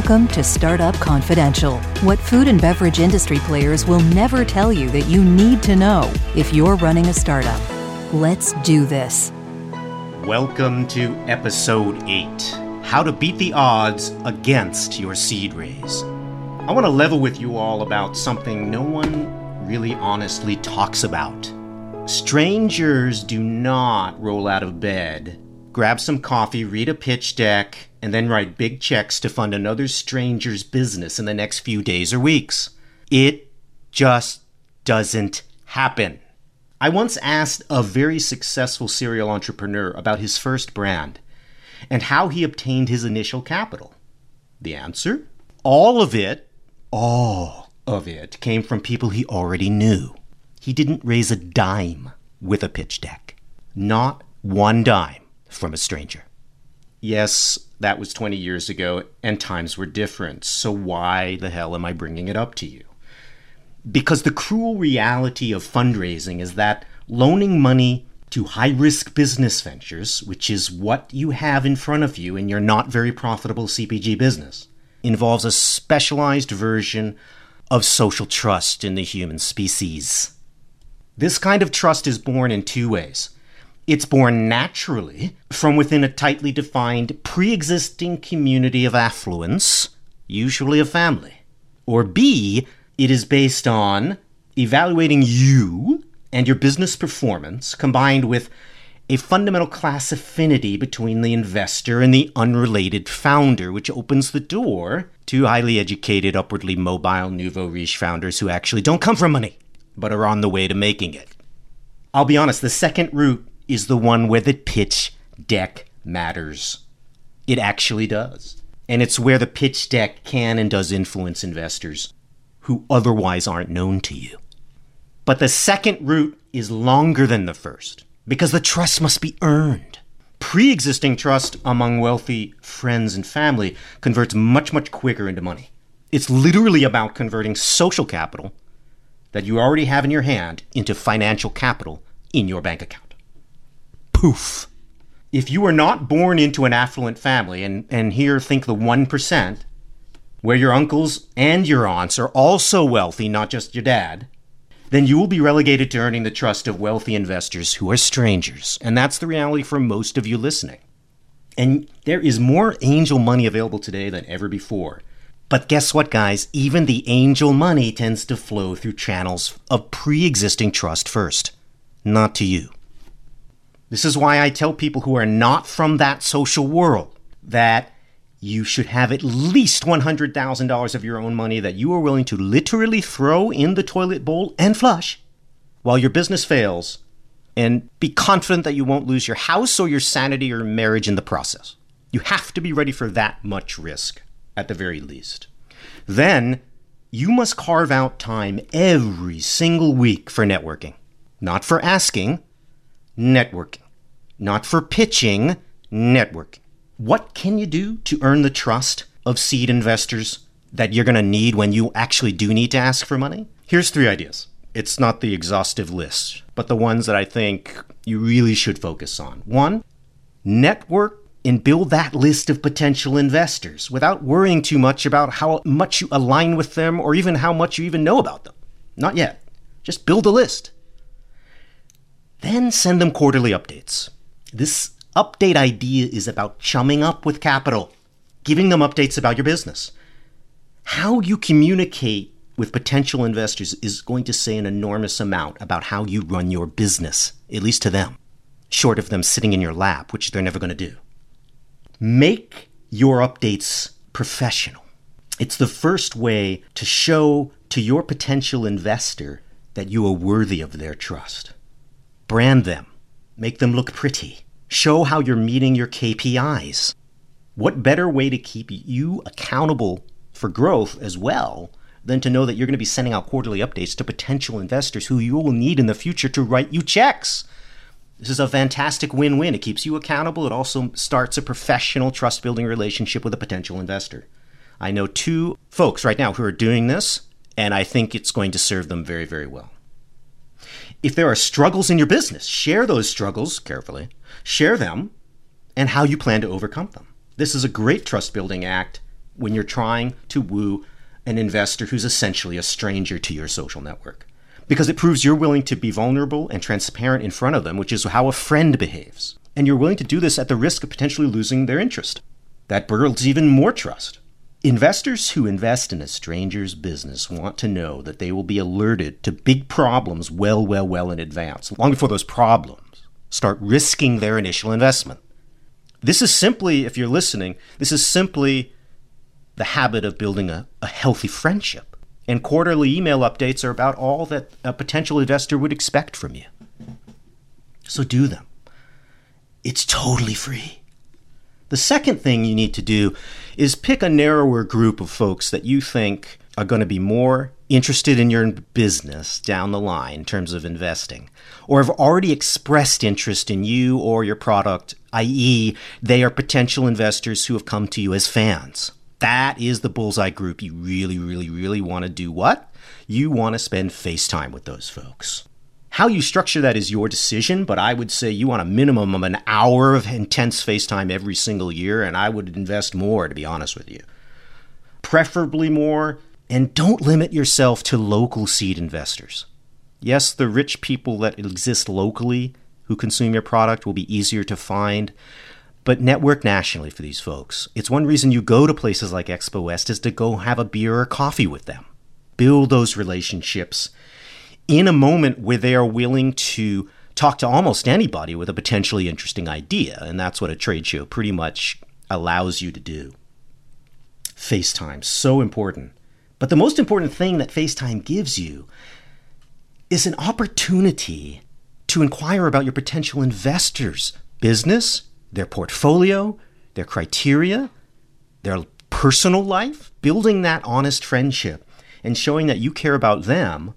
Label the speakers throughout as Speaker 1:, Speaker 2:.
Speaker 1: Welcome to Startup Confidential, what food and beverage industry players will never tell you that you need to know if you're running a startup. Let's do this.
Speaker 2: Welcome to episode 8 How to Beat the Odds Against Your Seed Raise. I want to level with you all about something no one really honestly talks about. Strangers do not roll out of bed, grab some coffee, read a pitch deck, and then write big checks to fund another stranger's business in the next few days or weeks. It just doesn't happen. I once asked a very successful serial entrepreneur about his first brand and how he obtained his initial capital. The answer? All of it, all of it came from people he already knew. He didn't raise a dime with a pitch deck. Not one dime from a stranger. Yes, that was 20 years ago, and times were different. So why the hell am I bringing it up to you? Because the cruel reality of fundraising is that loaning money to high risk business ventures, which is what you have in front of you in your not very profitable CPG business, involves a specialized version of social trust in the human species. This kind of trust is born in two ways. It's born naturally from within a tightly defined pre existing community of affluence, usually a family. Or B, it is based on evaluating you and your business performance combined with a fundamental class affinity between the investor and the unrelated founder, which opens the door to highly educated, upwardly mobile, nouveau riche founders who actually don't come from money, but are on the way to making it. I'll be honest, the second route is the one where the pitch deck matters. It actually does. And it's where the pitch deck can and does influence investors who otherwise aren't known to you. But the second route is longer than the first because the trust must be earned. Pre existing trust among wealthy friends and family converts much, much quicker into money. It's literally about converting social capital that you already have in your hand into financial capital in your bank account poof. If you are not born into an affluent family, and, and here think the 1%, where your uncles and your aunts are also wealthy, not just your dad, then you will be relegated to earning the trust of wealthy investors who are strangers. And that's the reality for most of you listening. And there is more angel money available today than ever before. But guess what, guys? Even the angel money tends to flow through channels of pre existing trust first, not to you. This is why I tell people who are not from that social world that you should have at least $100,000 of your own money that you are willing to literally throw in the toilet bowl and flush while your business fails and be confident that you won't lose your house or your sanity or marriage in the process. You have to be ready for that much risk at the very least. Then you must carve out time every single week for networking, not for asking, networking. Not for pitching, networking. What can you do to earn the trust of seed investors that you're going to need when you actually do need to ask for money? Here's three ideas. It's not the exhaustive list, but the ones that I think you really should focus on. One, network and build that list of potential investors without worrying too much about how much you align with them or even how much you even know about them. Not yet. Just build a list. Then send them quarterly updates. This update idea is about chumming up with capital, giving them updates about your business. How you communicate with potential investors is going to say an enormous amount about how you run your business, at least to them, short of them sitting in your lap, which they're never going to do. Make your updates professional. It's the first way to show to your potential investor that you are worthy of their trust. Brand them, make them look pretty, show how you're meeting your KPIs. What better way to keep you accountable for growth as well than to know that you're going to be sending out quarterly updates to potential investors who you will need in the future to write you checks? This is a fantastic win win. It keeps you accountable. It also starts a professional trust building relationship with a potential investor. I know two folks right now who are doing this, and I think it's going to serve them very, very well. If there are struggles in your business, share those struggles carefully, share them, and how you plan to overcome them. This is a great trust building act when you're trying to woo an investor who's essentially a stranger to your social network. Because it proves you're willing to be vulnerable and transparent in front of them, which is how a friend behaves. And you're willing to do this at the risk of potentially losing their interest. That builds even more trust. Investors who invest in a stranger's business want to know that they will be alerted to big problems well, well, well in advance, long before those problems start risking their initial investment. This is simply, if you're listening, this is simply the habit of building a, a healthy friendship. And quarterly email updates are about all that a potential investor would expect from you. So do them. It's totally free. The second thing you need to do is pick a narrower group of folks that you think are going to be more interested in your business down the line in terms of investing, or have already expressed interest in you or your product, i.e., they are potential investors who have come to you as fans. That is the bullseye group you really, really, really want to do what? You want to spend FaceTime with those folks. How you structure that is your decision, but I would say you want a minimum of an hour of intense FaceTime every single year, and I would invest more, to be honest with you. Preferably more, and don't limit yourself to local seed investors. Yes, the rich people that exist locally who consume your product will be easier to find, but network nationally for these folks. It's one reason you go to places like Expo West is to go have a beer or coffee with them. Build those relationships in a moment where they are willing to talk to almost anybody with a potentially interesting idea. And that's what a trade show pretty much allows you to do. FaceTime, so important. But the most important thing that FaceTime gives you is an opportunity to inquire about your potential investors' business, their portfolio, their criteria, their personal life, building that honest friendship and showing that you care about them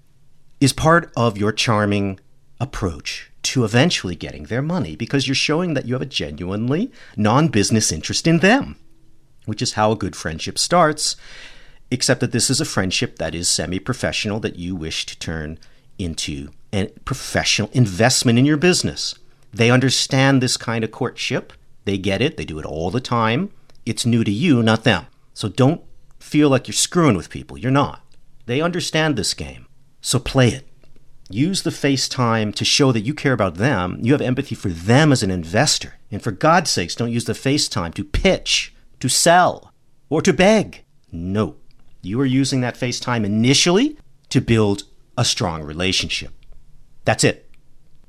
Speaker 2: is part of your charming approach to eventually getting their money because you're showing that you have a genuinely non business interest in them, which is how a good friendship starts, except that this is a friendship that is semi professional that you wish to turn into a professional investment in your business. They understand this kind of courtship, they get it, they do it all the time. It's new to you, not them. So don't feel like you're screwing with people. You're not. They understand this game. So play it. Use the FaceTime to show that you care about them. You have empathy for them as an investor. And for God's sakes, don't use the FaceTime to pitch, to sell, or to beg. No. You are using that FaceTime initially to build a strong relationship. That's it.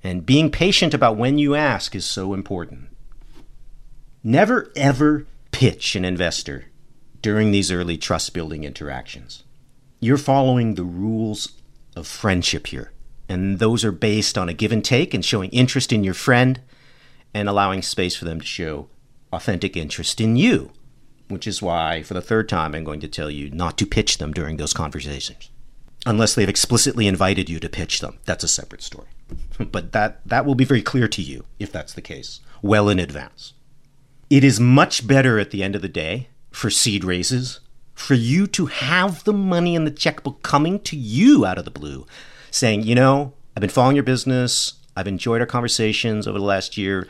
Speaker 2: And being patient about when you ask is so important. Never ever pitch an investor during these early trust building interactions. You're following the rules of friendship here. And those are based on a give and take and showing interest in your friend and allowing space for them to show authentic interest in you, which is why, for the third time, I'm going to tell you not to pitch them during those conversations. Unless they've explicitly invited you to pitch them. That's a separate story. but that, that will be very clear to you, if that's the case, well in advance. It is much better at the end of the day for seed raises for you to have the money in the checkbook coming to you out of the blue, saying, you know, I've been following your business. I've enjoyed our conversations over the last year.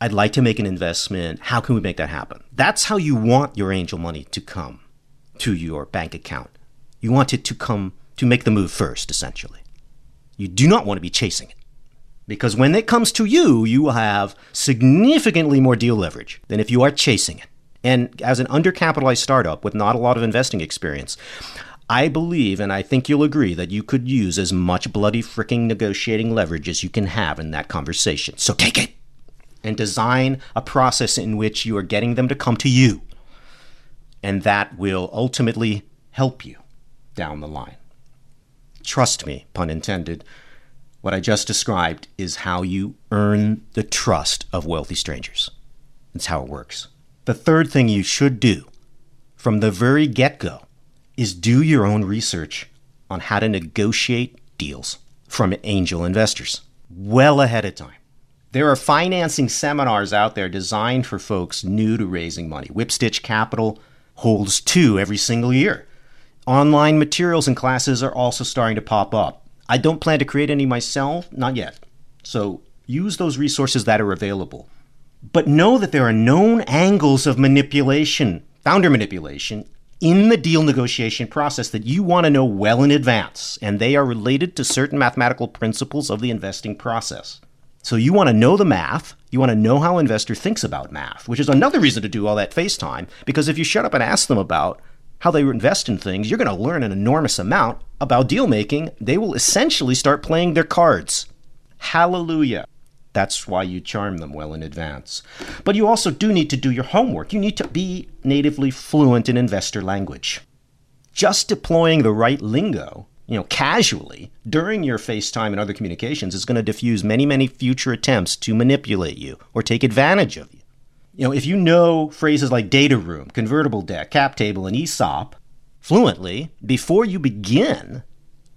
Speaker 2: I'd like to make an investment. How can we make that happen? That's how you want your angel money to come to your bank account. You want it to come to make the move first, essentially. You do not want to be chasing it. Because when it comes to you, you will have significantly more deal leverage than if you are chasing it. And as an undercapitalized startup with not a lot of investing experience, I believe, and I think you'll agree, that you could use as much bloody fricking negotiating leverage as you can have in that conversation. So take it and design a process in which you are getting them to come to you. And that will ultimately help you down the line. Trust me, pun intended, what I just described is how you earn the trust of wealthy strangers. It's how it works. The third thing you should do from the very get go is do your own research on how to negotiate deals from angel investors well ahead of time. There are financing seminars out there designed for folks new to raising money. Whipstitch Capital holds two every single year. Online materials and classes are also starting to pop up. I don't plan to create any myself, not yet. So use those resources that are available. But know that there are known angles of manipulation, founder manipulation, in the deal negotiation process that you want to know well in advance, and they are related to certain mathematical principles of the investing process. So you want to know the math, you want to know how investor thinks about math, which is another reason to do all that FaceTime, because if you shut up and ask them about how they invest in things, you're going to learn an enormous amount about deal making. They will essentially start playing their cards. Hallelujah. That's why you charm them well in advance. But you also do need to do your homework. You need to be natively fluent in investor language. Just deploying the right lingo, you know, casually during your FaceTime and other communications is going to diffuse many, many future attempts to manipulate you or take advantage of you. You know, if you know phrases like data room, convertible debt, cap table, and ESOP fluently before you begin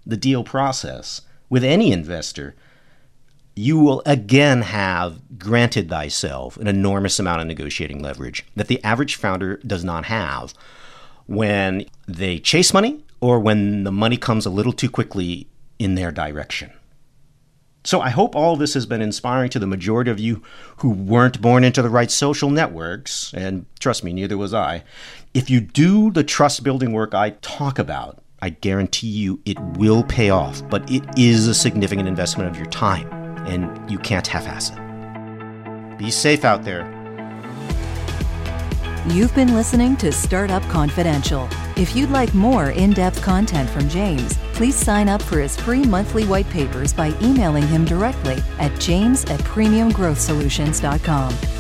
Speaker 2: the deal process with any investor, you will again have granted thyself an enormous amount of negotiating leverage that the average founder does not have when they chase money or when the money comes a little too quickly in their direction. So I hope all this has been inspiring to the majority of you who weren't born into the right social networks, and trust me, neither was I. If you do the trust building work I talk about, I guarantee you it will pay off, but it is a significant investment of your time and you can't half ass it. Be safe out there.
Speaker 1: You've been listening to Startup Confidential. If you'd like more in depth content from James, please sign up for his free monthly white papers by emailing him directly at james at premiumgrowthsolutions.com.